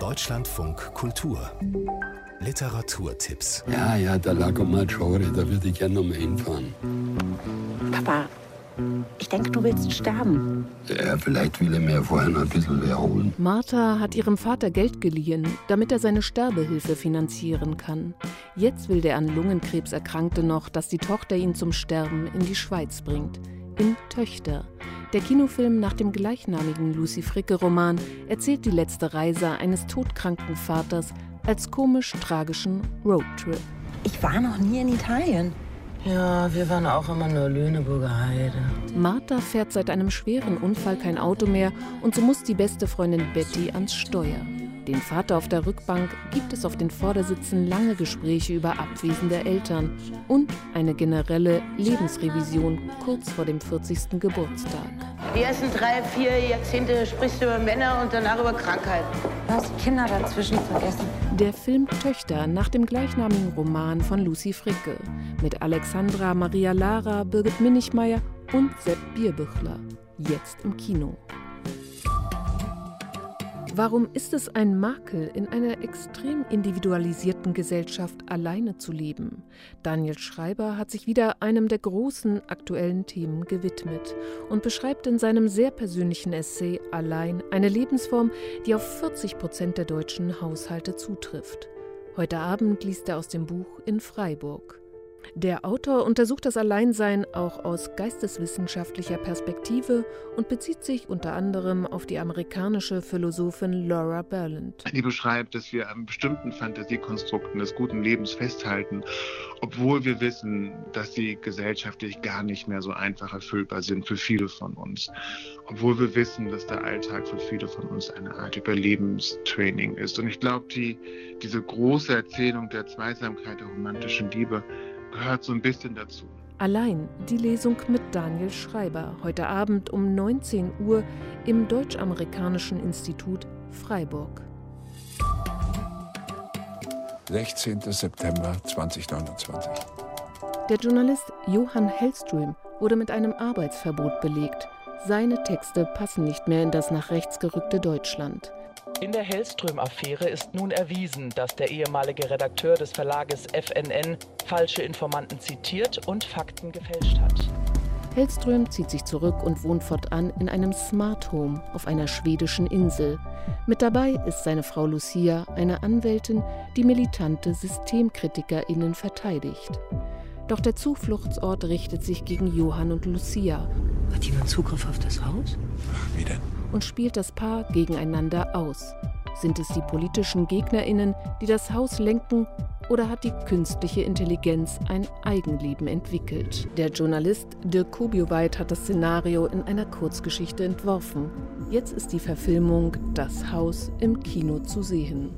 Deutschlandfunk Kultur Literaturtipps. Ja, ja, der Lago Maggiore, da würde ich gerne noch mal hinfahren. Papa, ich denke, du willst sterben. Ja, vielleicht will er mir vorher noch ein bisschen erholen. Martha hat ihrem Vater Geld geliehen, damit er seine Sterbehilfe finanzieren kann. Jetzt will der an Lungenkrebs Erkrankte noch, dass die Tochter ihn zum Sterben in die Schweiz bringt. In Töchter. Der Kinofilm nach dem gleichnamigen Lucy Fricke-Roman erzählt die letzte Reise eines todkranken Vaters als komisch-tragischen Roadtrip. Ich war noch nie in Italien. Ja, wir waren auch immer nur Lüneburger Heide. Martha fährt seit einem schweren Unfall kein Auto mehr und so muss die beste Freundin Betty ans Steuer. Den Vater auf der Rückbank gibt es auf den Vordersitzen lange Gespräche über Abwesen der Eltern und eine generelle Lebensrevision kurz vor dem 40. Geburtstag. Die ersten drei, vier Jahrzehnte sprichst du über Männer und danach über Krankheiten. Du hast Kinder dazwischen vergessen. Der Film Töchter nach dem gleichnamigen Roman von Lucy Fricke mit Alexandra Maria Lara, Birgit Minichmeier und Sepp Bierbüchler. Jetzt im Kino. Warum ist es ein Makel, in einer extrem individualisierten Gesellschaft alleine zu leben? Daniel Schreiber hat sich wieder einem der großen aktuellen Themen gewidmet und beschreibt in seinem sehr persönlichen Essay Allein eine Lebensform, die auf 40 Prozent der deutschen Haushalte zutrifft. Heute Abend liest er aus dem Buch in Freiburg. Der Autor untersucht das Alleinsein auch aus geisteswissenschaftlicher Perspektive und bezieht sich unter anderem auf die amerikanische Philosophin Laura Berland. Die beschreibt, dass wir an bestimmten Fantasiekonstrukten des guten Lebens festhalten, obwohl wir wissen, dass sie gesellschaftlich gar nicht mehr so einfach erfüllbar sind für viele von uns. Obwohl wir wissen, dass der Alltag für viele von uns eine Art Überlebenstraining ist. Und ich glaube, die, diese große Erzählung der Zweisamkeit der romantischen Liebe gehört so ein bisschen dazu. Allein die Lesung mit Daniel Schreiber heute Abend um 19 Uhr im Deutsch-Amerikanischen Institut Freiburg. 16. September 2029. Der Journalist Johann Hellström wurde mit einem Arbeitsverbot belegt. Seine Texte passen nicht mehr in das nach rechts gerückte Deutschland. In der Hellström-Affäre ist nun erwiesen, dass der ehemalige Redakteur des Verlages FNN falsche Informanten zitiert und Fakten gefälscht hat. Hellström zieht sich zurück und wohnt fortan in einem Smart Home auf einer schwedischen Insel. Mit dabei ist seine Frau Lucia, eine Anwältin, die militante SystemkritikerInnen verteidigt. Doch der Zufluchtsort richtet sich gegen Johann und Lucia. Hat jemand Zugriff auf das Haus? Wie denn? und spielt das Paar gegeneinander aus. Sind es die politischen Gegnerinnen, die das Haus lenken, oder hat die künstliche Intelligenz ein Eigenleben entwickelt? Der Journalist Dirk Kubioweit hat das Szenario in einer Kurzgeschichte entworfen. Jetzt ist die Verfilmung Das Haus im Kino zu sehen.